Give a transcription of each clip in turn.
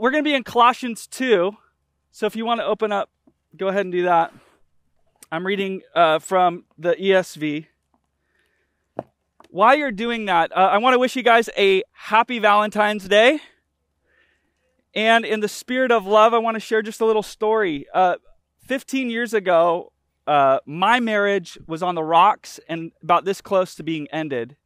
we're going to be in Colossians 2. So if you want to open up, go ahead and do that. I'm reading uh, from the ESV. While you're doing that, uh, I want to wish you guys a happy Valentine's Day. And in the spirit of love, I want to share just a little story. Uh, 15 years ago, uh, my marriage was on the rocks and about this close to being ended.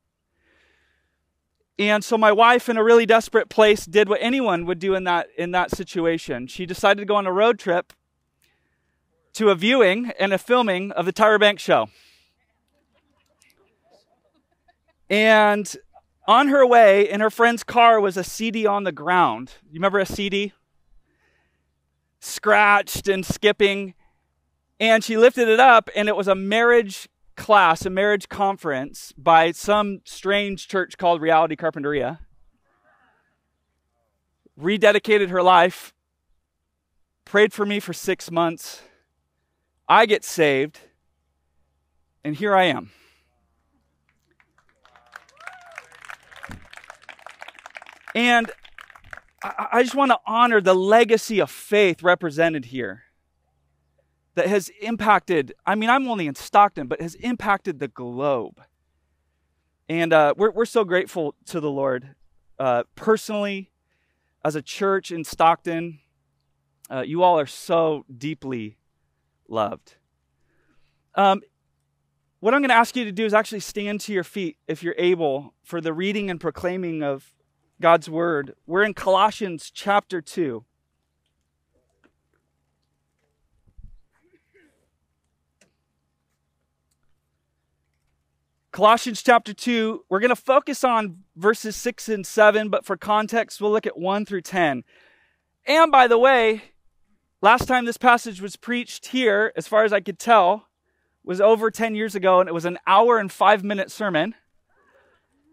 And so my wife, in a really desperate place, did what anyone would do in that in that situation. She decided to go on a road trip to a viewing and a filming of the Tyra Banks show. And on her way, in her friend's car, was a CD on the ground. You remember a CD? Scratched and skipping. And she lifted it up, and it was a marriage class, a marriage conference by some strange church called Reality Carpinteria. Rededicated her life, prayed for me for six months. I get saved, and here I am. And I, just want to honor the legacy of faith represented here that has impacted, I mean, I'm only in Stockton, but has impacted the globe. And uh, we're, we're so grateful to the Lord uh, personally, as a church in Stockton. Uh, you all are so deeply loved. Um, what I'm going to ask you to do is actually stand to your feet if you're able for the reading and proclaiming of God's word. We're in Colossians chapter 2. Colossians chapter 2, we're going to focus on verses 6 and 7, but for context, we'll look at 1 through 10. And by the way, last time this passage was preached here, as far as I could tell, was over 10 years ago, and it was an hour and five minute sermon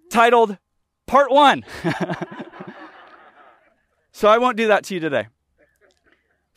titled Part 1. so I won't do that to you today.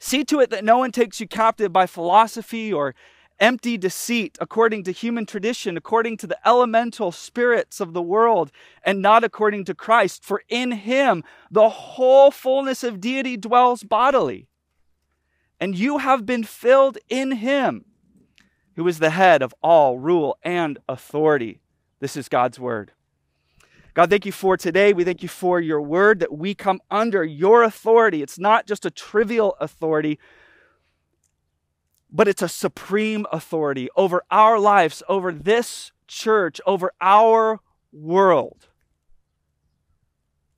See to it that no one takes you captive by philosophy or empty deceit, according to human tradition, according to the elemental spirits of the world, and not according to Christ. For in him the whole fullness of deity dwells bodily. And you have been filled in him, who is the head of all rule and authority. This is God's word. God, thank you for today. We thank you for your word that we come under your authority. It's not just a trivial authority, but it's a supreme authority over our lives, over this church, over our world.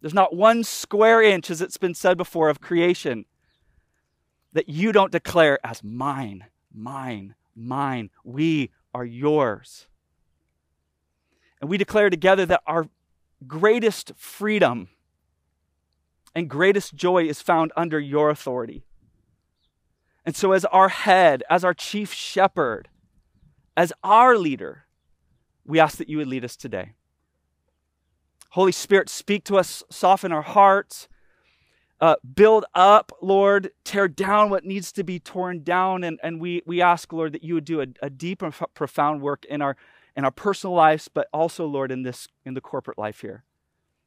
There's not one square inch, as it's been said before, of creation that you don't declare as mine, mine, mine. We are yours. And we declare together that our greatest freedom and greatest joy is found under your authority. And so, as our head, as our chief shepherd, as our leader, we ask that you would lead us today. Holy Spirit, speak to us, soften our hearts, uh, build up, Lord, tear down what needs to be torn down. And, and we, we ask, Lord, that you would do a, a deep and profound work in our in our personal lives, but also, Lord, in this in the corporate life here.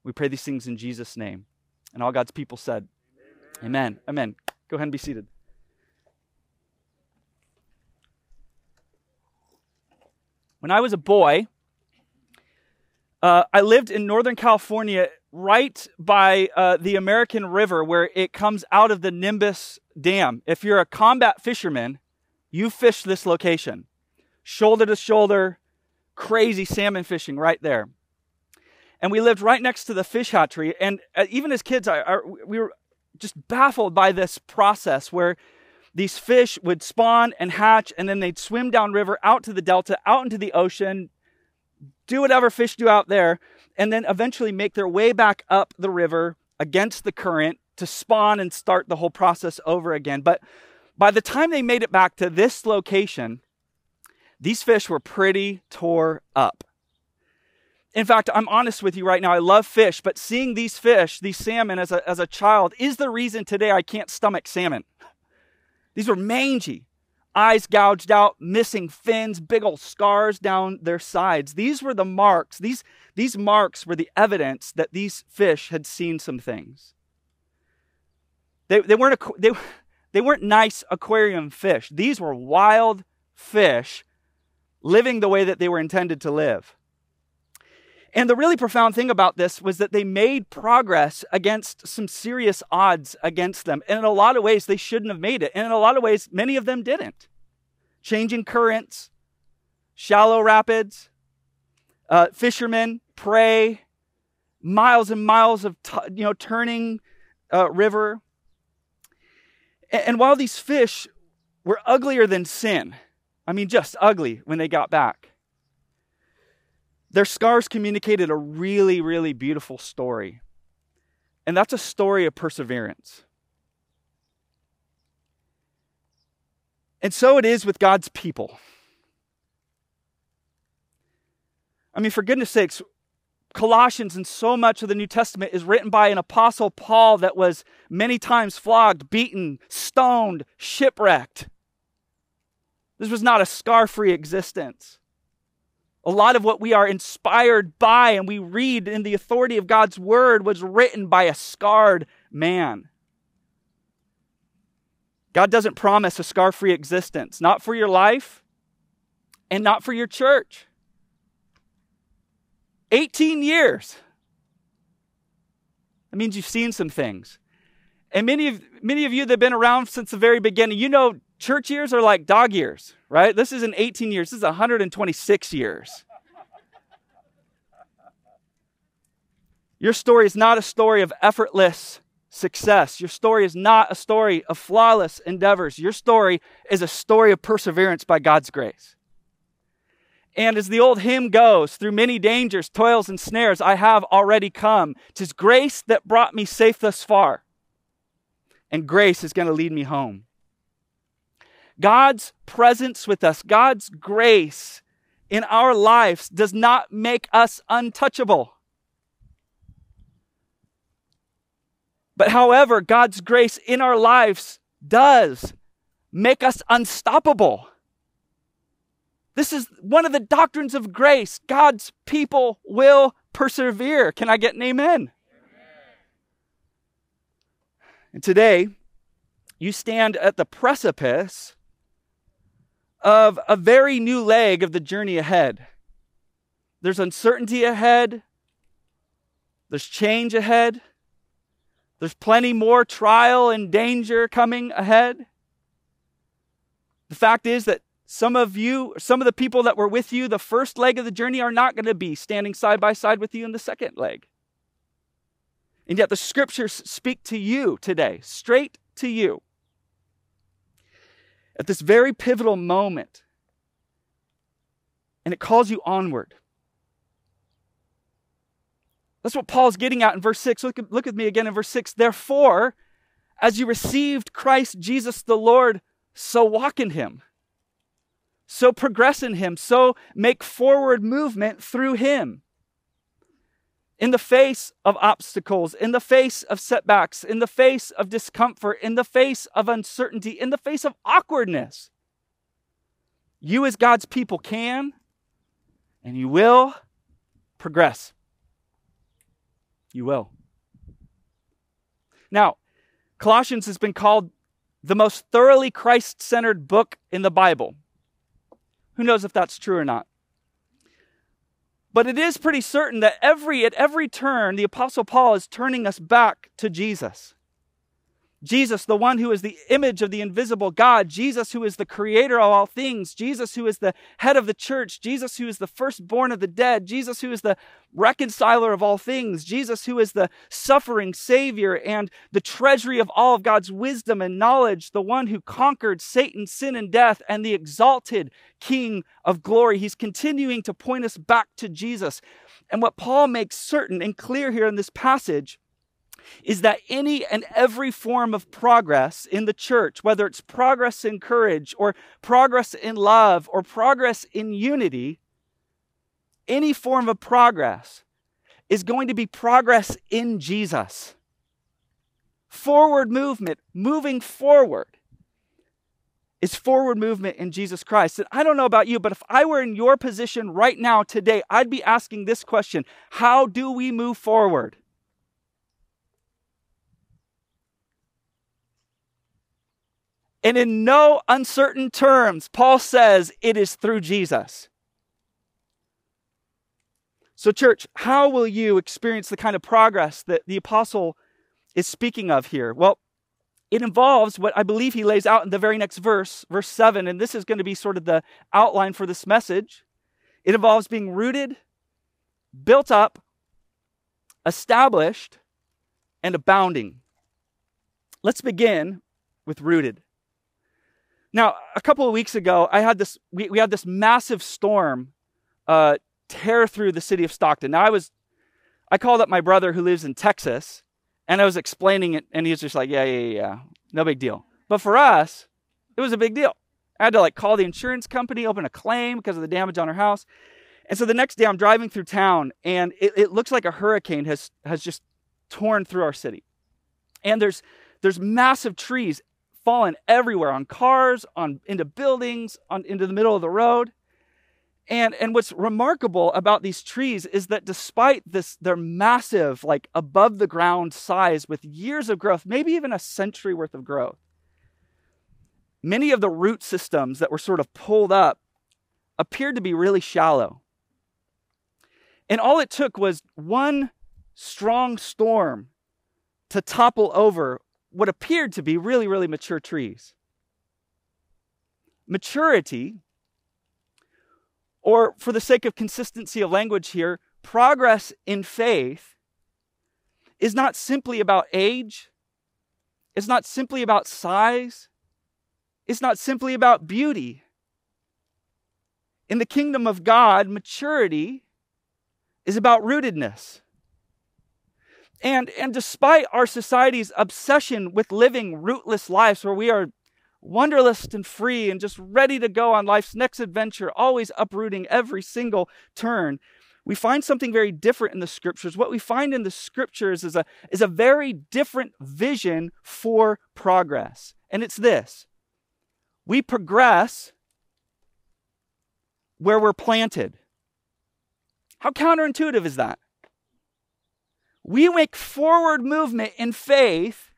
We pray these things in Jesus' name. And all God's people said, Amen. Amen. Amen. Go ahead and be seated. When I was a boy, uh, I lived in Northern California, right by uh, the American River, where it comes out of the Nimbus Dam. If you're a combat fisherman, you fish this location. shoulder to shoulder, crazy salmon fishing right there. And we lived right next to the fish hatchery. And uh, even as kids, I, I, we were just baffled by this process where these fish would spawn and hatch, and then they'd swim downriver out to the delta, out into the ocean, do whatever fish do out there, and then eventually make their way back up the river against the current to spawn and start the whole process over again. But by the time they made it back to this location, these fish were pretty tore up. In fact, I'm honest with you right now. I love fish, but seeing these fish, these salmon as a, as a child, is the reason today I can't stomach salmon. These were mangy, eyes gouged out, missing fins, big old scars down their sides. These were the marks. These, these marks were the evidence that these fish had seen some things. They, they, weren't, they, they weren't nice aquarium fish. These were wild fish living the way that they were intended to live. And the really profound thing about this was that they made progress against some serious odds against them. And in a lot of ways, they shouldn't have made it. And in a lot of ways, many of them didn't. Changing currents, shallow rapids, uh, fishermen, prey, miles and miles of t- you know turning uh, river. And, and while these fish were uglier than sin, I mean, just ugly when they got back. Their scars communicated a really, really beautiful story. And that's a story of perseverance. And so it is with God's people. I mean, for goodness sakes, Colossians and so much of the New Testament is written by an apostle Paul that was many times flogged, beaten, stoned, shipwrecked. This was not a scar free existence. A lot of what we are inspired by and we read in the authority of God's word was written by a scarred man. God doesn't promise a scar free existence, not for your life and not for your church. 18 years. That means you've seen some things. And many of, many of you that have been around since the very beginning, you know church years are like dog years, right? This isn't 18 years, this is 126 years. Your story is not a story of effortless success. Your story is not a story of flawless endeavors. Your story is a story of perseverance by God's grace. And as the old hymn goes, through many dangers, toils, and snares, I have already come. Tis grace that brought me safe thus far, and grace is going to lead me home. God's presence with us, God's grace in our lives does not make us untouchable. But however, God's grace in our lives does make us unstoppable. This is one of the doctrines of grace. God's people will persevere. Can I get an amen? amen? And today, you stand at the precipice of a very new leg of the journey ahead. There's uncertainty ahead, there's change ahead, there's plenty more trial and danger coming ahead. The fact is that some of you, some of the people that were with you the first leg of the journey are not going to be standing side by side with you in the second leg. And yet the scriptures speak to you today, straight to you at this very pivotal moment. And it calls you onward. That's what Paul's getting at in verse 6. Look, look at me again in verse 6. Therefore, as you received Christ Jesus the Lord, so walk in him. So progress in him. So make forward movement through him in the face of obstacles, in the face of setbacks, in the face of discomfort, in the face of uncertainty, in the face of awkwardness, you as God's people can and you will progress. You will. Now, Colossians has been called the most thoroughly Christ centered book in the Bible. Who knows if that's true or not? But it is pretty certain that every at every turn the apostle Paul is turning us back to Jesus. Jesus, the one who is the image of the invisible God, Jesus, who is the creator of all things, Jesus, who is the head of the church, Jesus, who is the firstborn of the dead, Jesus, who is the reconciler of all things, Jesus, who is the suffering Savior and the treasury of all of God's wisdom and knowledge, the one who conquered Satan, sin, and death, and the exalted King of glory. He's continuing to point us back to Jesus. And what Paul makes certain and clear here in this passage is that any and every form of progress in the church, whether it's progress in courage or progress in love or progress in unity, any form of progress is going to be progress in Jesus. Forward movement, moving forward, is forward movement in Jesus Christ. And I don't know about you, but if I were in your position right now today, I'd be asking this question How do we move forward? And in no uncertain terms, Paul says it is through Jesus. So, church, how will you experience the kind of progress that the apostle is speaking of here? Well, it involves what I believe he lays out in the very next verse, verse 7, and this is going to be sort of the outline for this message. It involves being rooted, built up, established, and abounding. Let's begin with rooted. Now, a couple of weeks ago, I had this. We, we had this massive storm uh, tear through the city of Stockton. Now, I was, I called up my brother who lives in Texas, and I was explaining it, and he was just like, "Yeah, yeah, yeah, no big deal." But for us, it was a big deal. I had to like call the insurance company, open a claim because of the damage on our house. And so the next day, I'm driving through town, and it, it looks like a hurricane has has just torn through our city. And there's there's massive trees fallen everywhere on cars, on into buildings, on into the middle of the road. And and what's remarkable about these trees is that despite this their massive like above the ground size with years of growth, maybe even a century worth of growth. Many of the root systems that were sort of pulled up appeared to be really shallow. And all it took was one strong storm to topple over what appeared to be really, really mature trees. Maturity, or for the sake of consistency of language here, progress in faith is not simply about age, it's not simply about size, it's not simply about beauty. In the kingdom of God, maturity is about rootedness. And, and despite our society's obsession with living rootless lives where we are wanderlust and free and just ready to go on life's next adventure, always uprooting every single turn, we find something very different in the scriptures. What we find in the scriptures is a, is a very different vision for progress. And it's this we progress where we're planted. How counterintuitive is that? We make forward movement in faith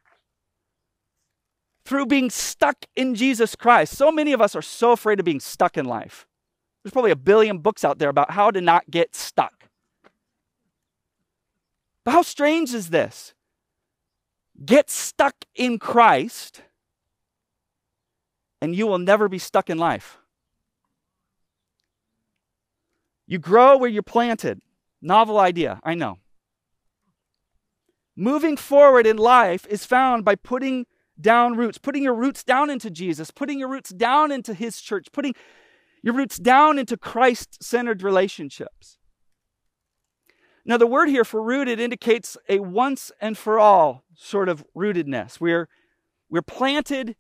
through being stuck in Jesus Christ. So many of us are so afraid of being stuck in life. There's probably a billion books out there about how to not get stuck. But how strange is this? Get stuck in Christ, and you will never be stuck in life. You grow where you're planted. Novel idea, I know. Moving forward in life is found by putting down roots, putting your roots down into Jesus, putting your roots down into His church, putting your roots down into Christ centered relationships. Now, the word here for rooted indicates a once and for all sort of rootedness. We're, we're planted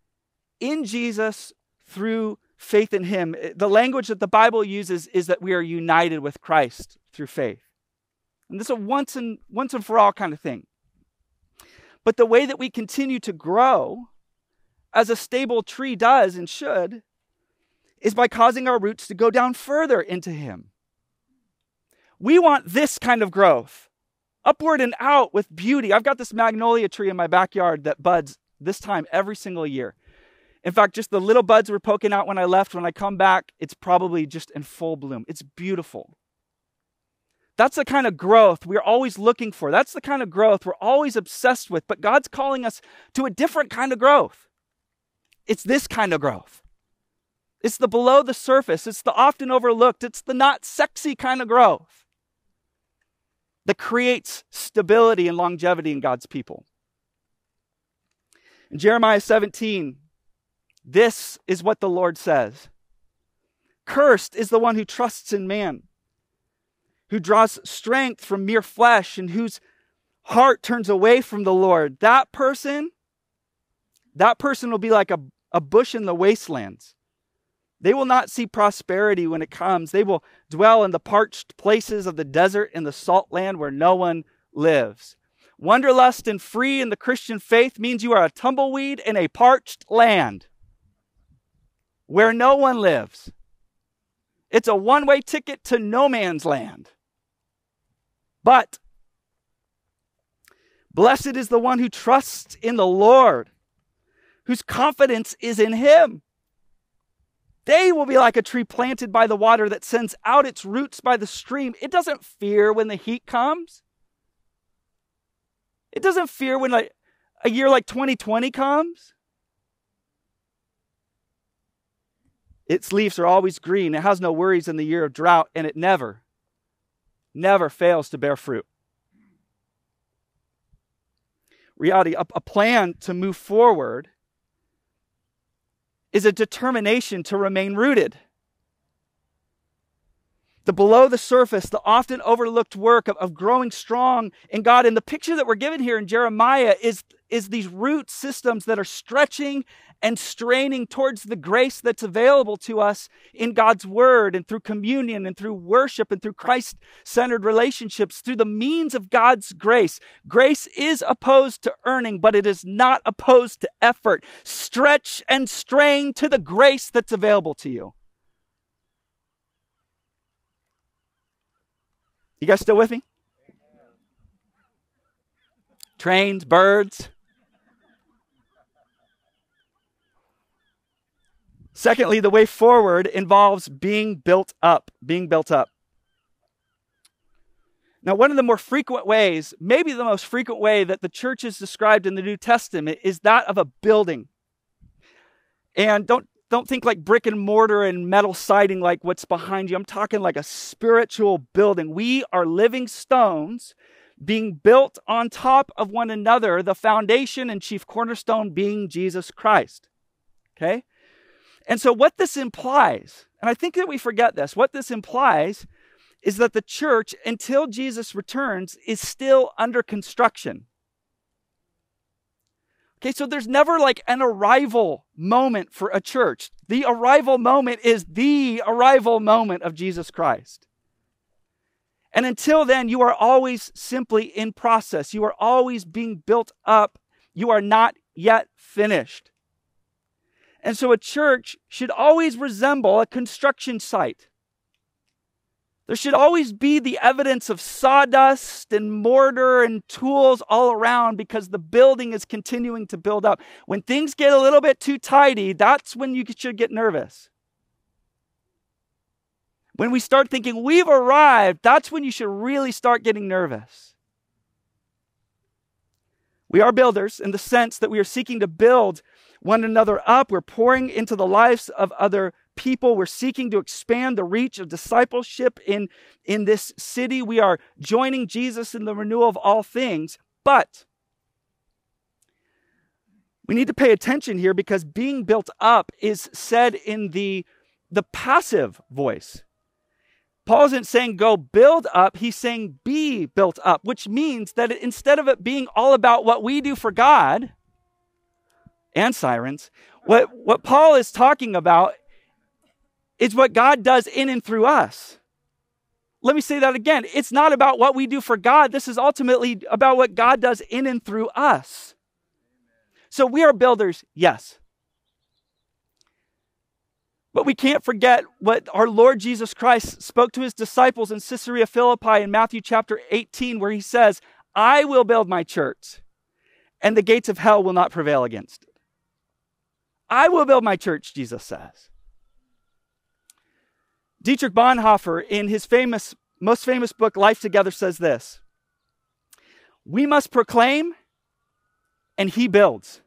in Jesus through faith in Him. The language that the Bible uses is that we are united with Christ through faith. And this is a once and, once and for all kind of thing. But the way that we continue to grow, as a stable tree does and should, is by causing our roots to go down further into Him. We want this kind of growth, upward and out with beauty. I've got this magnolia tree in my backyard that buds this time every single year. In fact, just the little buds were poking out when I left. When I come back, it's probably just in full bloom. It's beautiful. That's the kind of growth we're always looking for. That's the kind of growth we're always obsessed with. But God's calling us to a different kind of growth. It's this kind of growth. It's the below the surface. It's the often overlooked. It's the not sexy kind of growth that creates stability and longevity in God's people. In Jeremiah 17, this is what the Lord says Cursed is the one who trusts in man, who draws strength from mere flesh, and whose heart turns away from the Lord. That person, that person will be like a, a bush in the wastelands. They will not see prosperity when it comes. They will dwell in the parched places of the desert in the salt land where no one lives. Wanderlust and free in the Christian faith means you are a tumbleweed in a parched land where no one lives. It's a one way ticket to no man's land. But blessed is the one who trusts in the Lord, whose confidence is in him. They will be like a tree planted by the water that sends out its roots by the stream. It doesn't fear when the heat comes. It doesn't fear when like a year like 2020 comes. Its leaves are always green. It has no worries in the year of drought, and it never, never fails to bear fruit. Reality, a, a plan to move forward is a determination to remain rooted. The below the surface, the often overlooked work of, of growing strong in God. And the picture that we're given here in Jeremiah is, is these root systems that are stretching and straining towards the grace that's available to us in God's word and through communion and through worship and through Christ centered relationships, through the means of God's grace. Grace is opposed to earning, but it is not opposed to effort. Stretch and strain to the grace that's available to you. You guys still with me? Trains, birds. Secondly, the way forward involves being built up, being built up. Now, one of the more frequent ways, maybe the most frequent way that the church is described in the New Testament is that of a building. And don't don't think like brick and mortar and metal siding like what's behind you. I'm talking like a spiritual building. We are living stones being built on top of one another, the foundation and chief cornerstone being Jesus Christ. Okay? And so, what this implies, and I think that we forget this, what this implies is that the church, until Jesus returns, is still under construction. Okay, so there's never like an arrival moment for a church. The arrival moment is the arrival moment of Jesus Christ. And until then, you are always simply in process. You are always being built up. You are not yet finished. And so a church should always resemble a construction site. There should always be the evidence of sawdust and mortar and tools all around because the building is continuing to build up. When things get a little bit too tidy, that's when you should get nervous. When we start thinking we've arrived, that's when you should really start getting nervous. We are builders in the sense that we are seeking to build one another up. We're pouring into the lives of other people. We're seeking to expand the reach of discipleship in, in this city. We are joining Jesus in the renewal of all things. But we need to pay attention here because being built up is said in the, the passive voice. Paul isn't saying go build up, he's saying be built up, which means that instead of it being all about what we do for God, and sirens. What, what Paul is talking about is what God does in and through us. Let me say that again. It's not about what we do for God. This is ultimately about what God does in and through us. So we are builders, yes. But we can't forget what our Lord Jesus Christ spoke to his disciples in Caesarea Philippi in Matthew chapter 18, where he says, I will build my church, and the gates of hell will not prevail against it. I will build my church, Jesus says. Dietrich Bonhoeffer, in his famous most famous book, Life Together, says this We must proclaim, and he builds.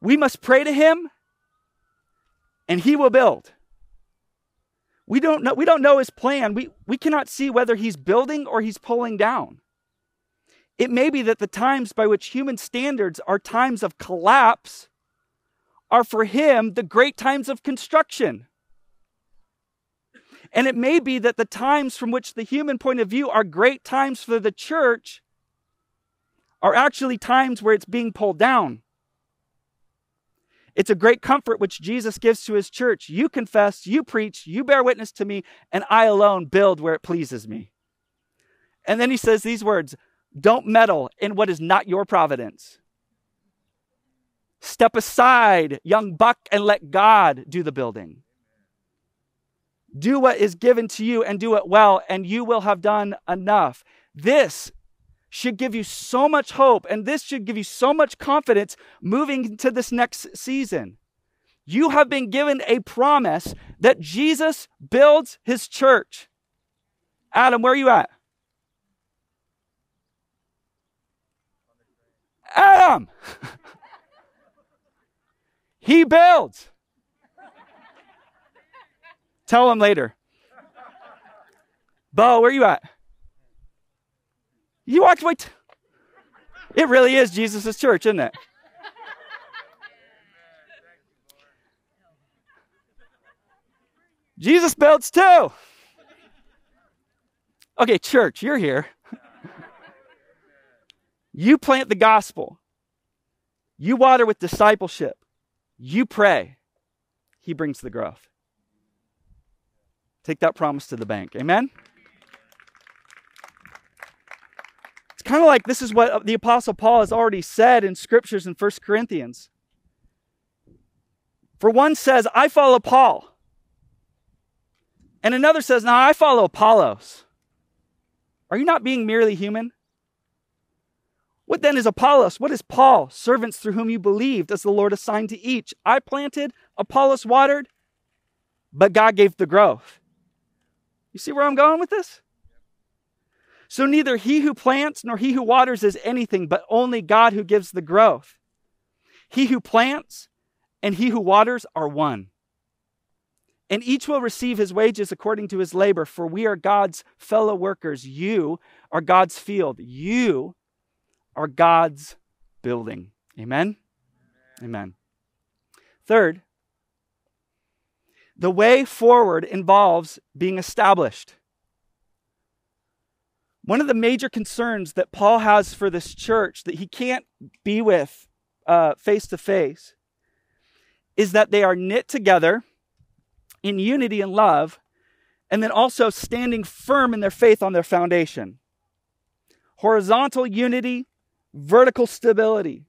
We must pray to him, and he will build. We don't know, we don't know his plan. We, we cannot see whether he's building or he's pulling down. It may be that the times by which human standards are times of collapse are for him the great times of construction. And it may be that the times from which the human point of view are great times for the church are actually times where it's being pulled down. It's a great comfort which Jesus gives to his church. You confess, you preach, you bear witness to me, and I alone build where it pleases me. And then he says these words Don't meddle in what is not your providence. Step aside, young buck, and let God do the building. Do what is given to you and do it well, and you will have done enough. This should give you so much hope, and this should give you so much confidence moving into this next season. You have been given a promise that Jesus builds his church. Adam, where are you at? Adam! he builds. Tell him later. Bo, where are you at? You walked away. It really is Jesus' church, isn't it? Jesus builds too. Okay, church, you're here. you plant the gospel. You water with discipleship. You pray. He brings the growth. Take that promise to the bank. Amen? It's kind of like this is what uh, the Apostle Paul has already said in scriptures in 1 Corinthians. For one says, I follow Paul. And another says, Now I follow Apollos. Are you not being merely human? What then is Apollos? What is Paul? Servants through whom you believed, as the Lord assigned to each. I planted, Apollos watered, but God gave the growth. You see where I'm going with this? So neither he who plants nor he who waters is anything, but only God who gives the growth. He who plants and he who waters are one. And each will receive his wages according to his labor, for we are God's fellow workers. You are God's field. You are God's building. Amen? Amen. Third, the way forward involves being established. One of the major concerns that Paul has for this church that he can't be with face to face is that they are knit together in unity and love, and then also standing firm in their faith on their foundation. Horizontal unity, vertical stability.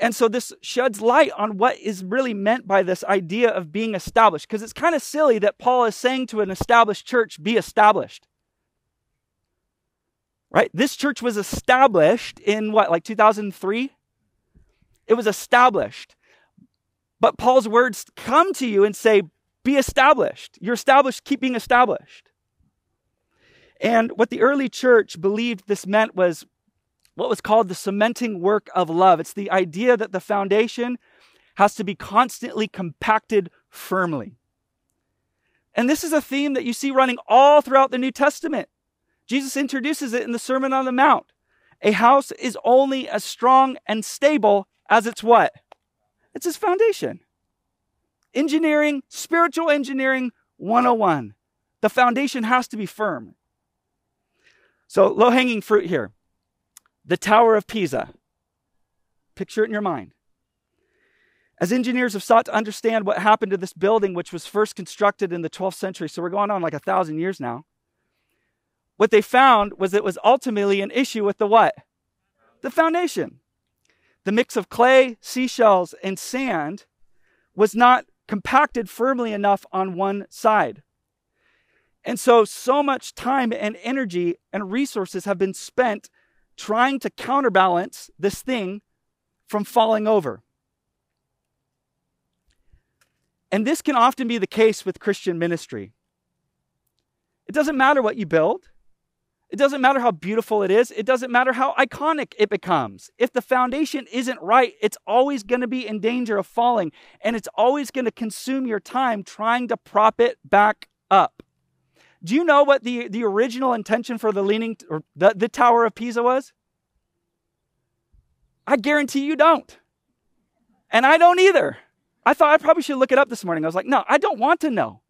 And so this sheds light on what is really meant by this idea of being established, because it's kind of silly that Paul is saying to an established church, be established. Right? This church was established in what, like 2003? It was established. But Paul's words come to you and say, be established. You're established, keep being established. And what the early church believed this meant was what was called the cementing work of love. It's the idea that the foundation has to be constantly compacted firmly. And this is a theme that you see running all throughout the New Testament. Jesus introduces it in the Sermon on the Mount. A house is only as strong and stable as its what? It's its foundation. Engineering, spiritual engineering 101. The foundation has to be firm. So, low hanging fruit here. The Tower of Pisa. Picture it in your mind. As engineers have sought to understand what happened to this building, which was first constructed in the 12th century, so we're going on like a thousand years now, what they found was it was ultimately an issue with the what? The foundation. The mix of clay, seashells, and sand was not compacted firmly enough on one side. And so, so much time and energy and resources have been spent trying to counterbalance this thing from falling over. And this can often be the case with Christian ministry. It doesn't matter what you build. It doesn't matter how beautiful it is. It doesn't matter how iconic it becomes. If the foundation isn't right, it's always going to be in danger of falling, and it's always going to consume your time trying to prop it back up. Do you know what the, the original intention for the leaning or the, the Tower of Pisa was? I guarantee you don't. And I don't either. I thought I probably should look it up this morning. I was like, no, I don't want to know.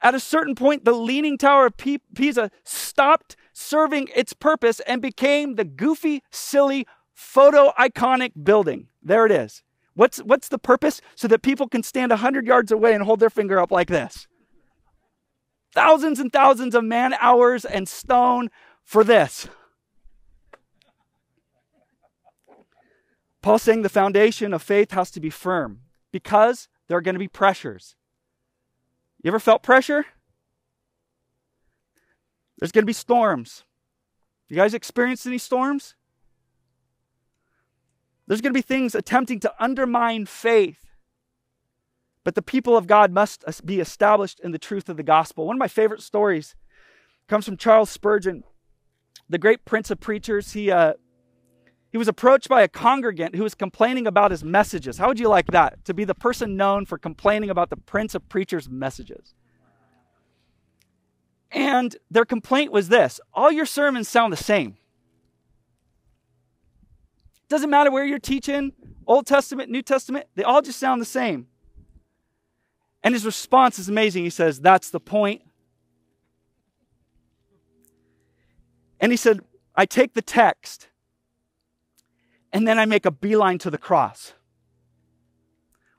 At a certain point, the Leaning Tower of Pisa stopped serving its purpose and became the goofy, silly, photo iconic building. There it is. What's, what's the purpose? So that people can stand 100 yards away and hold their finger up like this. Thousands and thousands of man hours and stone for this. Paul's saying the foundation of faith has to be firm because there are going to be pressures. You ever felt pressure? There's going to be storms. You guys experienced any storms? There's going to be things attempting to undermine faith. But the people of God must be established in the truth of the gospel. One of my favorite stories comes from Charles Spurgeon, the great prince of preachers. He, uh, he was approached by a congregant who was complaining about his messages. How would you like that? To be the person known for complaining about the Prince of Preachers' messages. And their complaint was this all your sermons sound the same. Doesn't matter where you're teaching, Old Testament, New Testament, they all just sound the same. And his response is amazing. He says, That's the point. And he said, I take the text and then I make a beeline to the cross.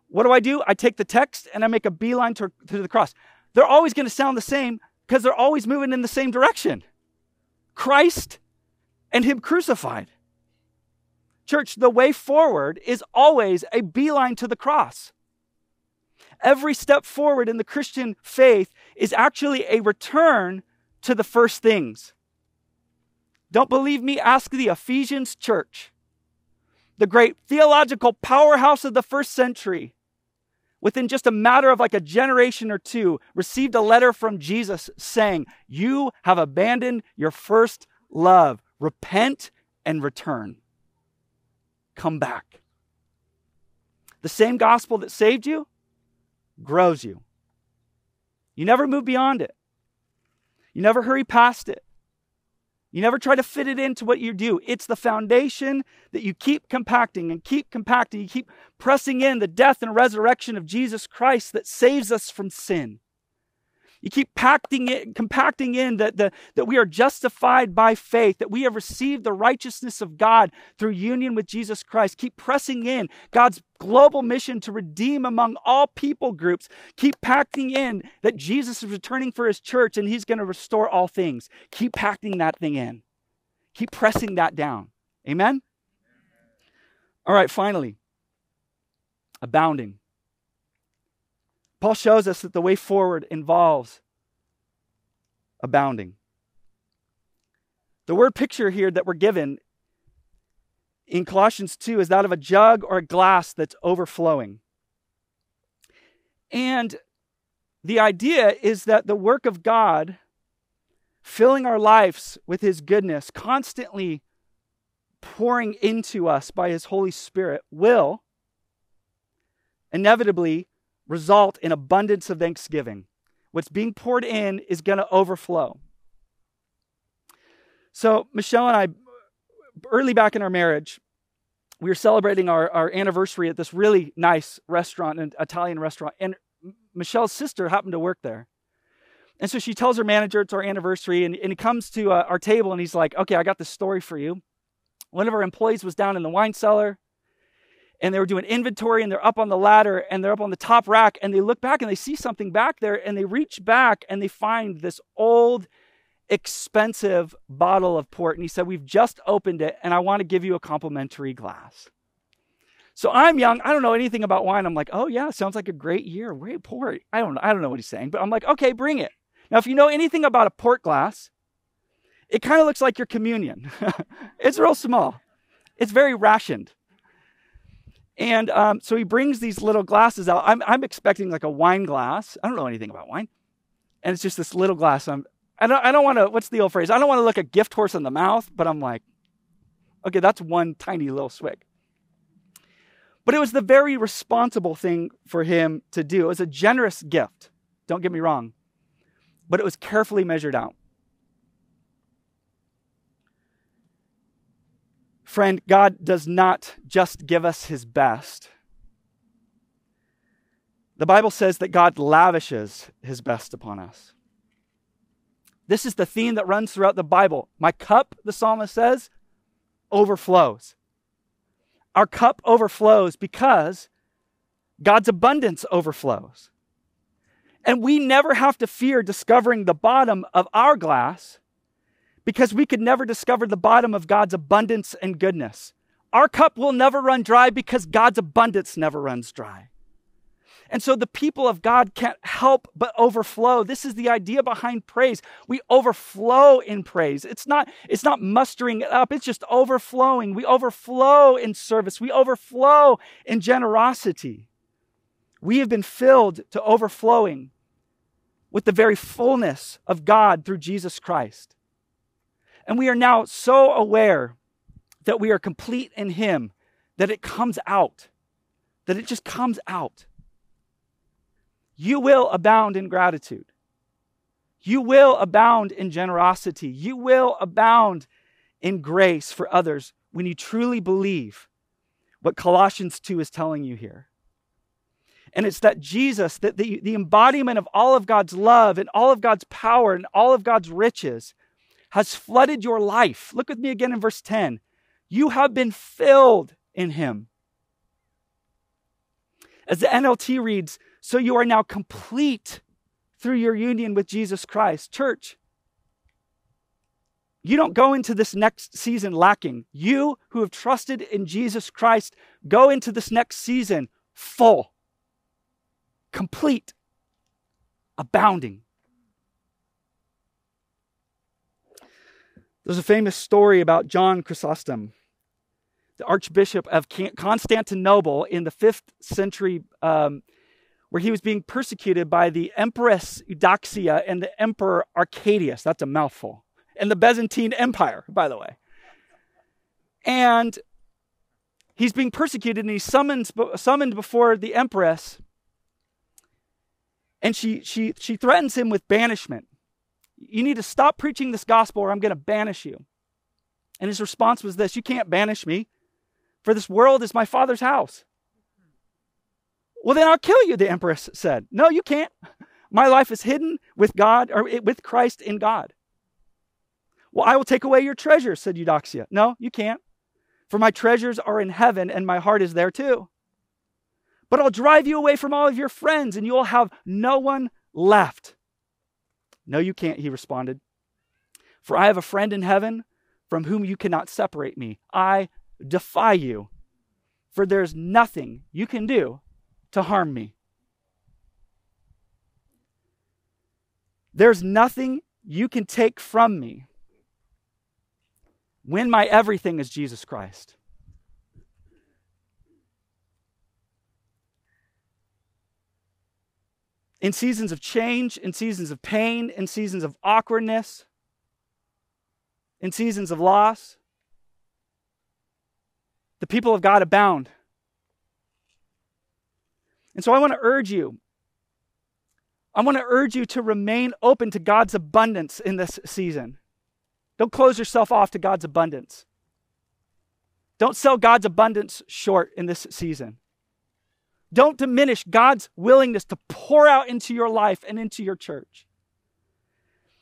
What do I do? I take the text and I make a beeline to, to the cross. They're always going to sound the same because they're always moving in the same direction Christ and Him crucified. Church, the way forward is always a beeline to the cross. Every step forward in the Christian faith is actually a return to the first things. Don't believe me? Ask the Ephesians church the great theological powerhouse of the first century, within just a matter of like a generation or two, received a letter from Jesus saying, You have abandoned your first love. Repent and return. Come back. The same gospel that saved you grows you. You never move beyond it, you never hurry past it. You never try to fit it into what you do. It's the foundation that you keep compacting and keep compacting. You keep pressing in the death and resurrection of Jesus Christ that saves us from sin. You keep packing it, compacting in that, the, that we are justified by faith, that we have received the righteousness of God through union with Jesus Christ. Keep pressing in God's global mission to redeem among all people groups. Keep packing in that Jesus is returning for his church and he's going to restore all things. Keep packing that thing in. Keep pressing that down. Amen? All right, finally, abounding. Paul shows us that the way forward involves abounding. The word picture here that we're given in Colossians 2 is that of a jug or a glass that's overflowing. And the idea is that the work of God, filling our lives with His goodness, constantly pouring into us by His Holy Spirit, will inevitably result in abundance of thanksgiving. What's being poured in is going to overflow. So, Michelle and I, early back in our marriage, we were celebrating our, our anniversary at this really nice restaurant, an Italian restaurant. And Michelle's sister happened to work there. And so she tells her manager it's our anniversary, and, and he comes to uh, our table and he's like, Okay, I got this story for you. One of our employees was down in the wine cellar and they were doing inventory and they're up on the ladder and they're up on the top rack and they look back and they see something back there and they reach back and they find this old expensive bottle of port and he said we've just opened it and i want to give you a complimentary glass. So i'm young. I don't know anything about wine. I'm like oh yeah sounds like a great year. Great port. I don't i don't know what he's saying but i'm like okay bring it. Now if you know anything about a port glass it kind of looks like your communion. It's real small. It's very rationed and um, so he brings these little glasses out. I'm, I'm expecting like a wine glass. I don't know anything about wine. And it's just this little glass. I'm, I don't, I don't want to, what's the old phrase? I don't want to look a gift horse in the mouth, but I'm like, okay, that's one tiny little swig. But it was the very responsible thing for him to do. It was a generous gift. Don't get me wrong. But it was carefully measured out. Friend, God does not just give us his best. The Bible says that God lavishes his best upon us. This is the theme that runs throughout the Bible. My cup, the psalmist says, overflows. Our cup overflows because God's abundance overflows. And we never have to fear discovering the bottom of our glass because we could never discover the bottom of God's abundance and goodness. Our cup will never run dry because God's abundance never runs dry. And so the people of God can't help but overflow. This is the idea behind praise. We overflow in praise. It's not, it's not mustering it up, it's just overflowing. We overflow in service, we overflow in generosity. We have been filled to overflowing with the very fullness of God through Jesus Christ. And we are now so aware that we are complete in Him that it comes out, that it just comes out. You will abound in gratitude. You will abound in generosity. You will abound in grace for others when you truly believe what Colossians 2 is telling you here. And it's that Jesus, that the, the embodiment of all of God's love and all of God's power and all of God's riches, has flooded your life. Look with me again in verse 10. You have been filled in him. As the NLT reads, so you are now complete through your union with Jesus Christ. Church, you don't go into this next season lacking. You who have trusted in Jesus Christ go into this next season full, complete, abounding. There's a famous story about John Chrysostom, the Archbishop of Constantinople in the fifth century, um, where he was being persecuted by the Empress Eudoxia and the Emperor Arcadius. That's a mouthful. And the Byzantine Empire, by the way. And he's being persecuted and he's summoned, summoned before the Empress. And she, she, she threatens him with banishment. You need to stop preaching this gospel or I'm going to banish you. And his response was this You can't banish me, for this world is my father's house. Well, then I'll kill you, the empress said. No, you can't. My life is hidden with God or with Christ in God. Well, I will take away your treasures, said Eudoxia. No, you can't. For my treasures are in heaven and my heart is there too. But I'll drive you away from all of your friends and you'll have no one left. No, you can't, he responded. For I have a friend in heaven from whom you cannot separate me. I defy you, for there's nothing you can do to harm me. There's nothing you can take from me when my everything is Jesus Christ. In seasons of change, in seasons of pain, in seasons of awkwardness, in seasons of loss. The people of God abound. And so I want to urge you. I want to urge you to remain open to God's abundance in this season. Don't close yourself off to God's abundance. Don't sell God's abundance short in this season. Don't diminish God's willingness to pour out into your life and into your church.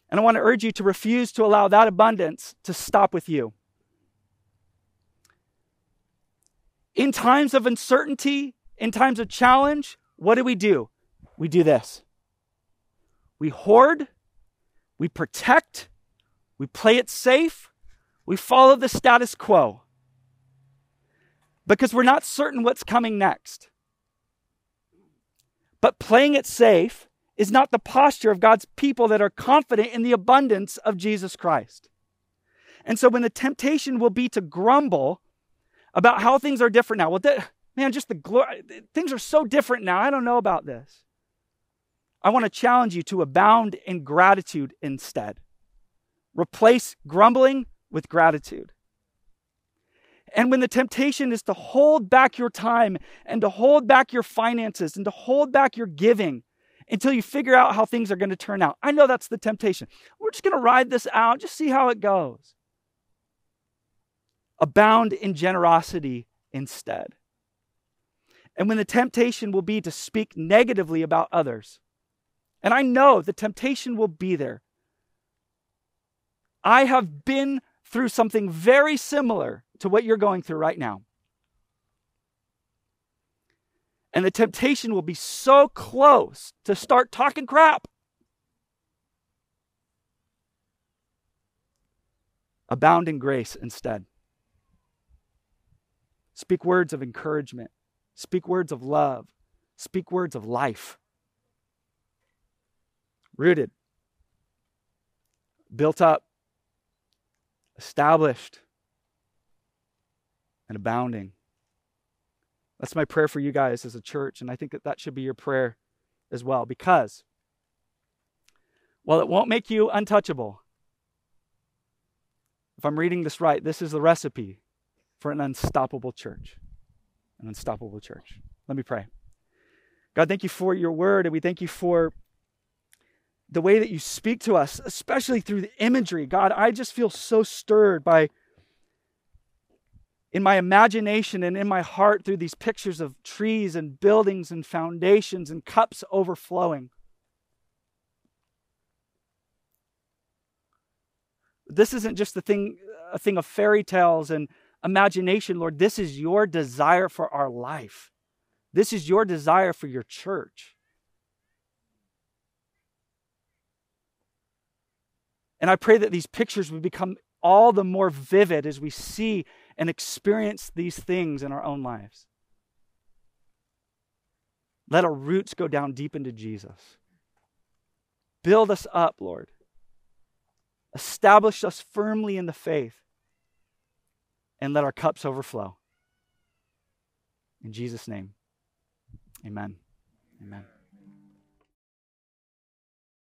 And I want to urge you to refuse to allow that abundance to stop with you. In times of uncertainty, in times of challenge, what do we do? We do this we hoard, we protect, we play it safe, we follow the status quo because we're not certain what's coming next. But playing it safe is not the posture of God's people that are confident in the abundance of Jesus Christ. And so when the temptation will be to grumble about how things are different now, well, man, just the glory, things are so different now. I don't know about this. I want to challenge you to abound in gratitude instead. Replace grumbling with gratitude. And when the temptation is to hold back your time and to hold back your finances and to hold back your giving until you figure out how things are going to turn out, I know that's the temptation. We're just going to ride this out, just see how it goes. Abound in generosity instead. And when the temptation will be to speak negatively about others, and I know the temptation will be there. I have been through something very similar to what you're going through right now. And the temptation will be so close to start talking crap. Abound in grace instead. Speak words of encouragement. Speak words of love. Speak words of life. Rooted, built up, established, and abounding. That's my prayer for you guys as a church, and I think that that should be your prayer as well, because while it won't make you untouchable, if I'm reading this right, this is the recipe for an unstoppable church. An unstoppable church. Let me pray. God, thank you for your word, and we thank you for the way that you speak to us, especially through the imagery. God, I just feel so stirred by in my imagination and in my heart through these pictures of trees and buildings and foundations and cups overflowing. This isn't just a thing a thing of fairy tales and imagination, Lord. This is your desire for our life. This is your desire for your church. And I pray that these pictures would become all the more vivid as we see and experience these things in our own lives. Let our roots go down deep into Jesus. Build us up, Lord. Establish us firmly in the faith. And let our cups overflow. In Jesus' name, amen. Amen.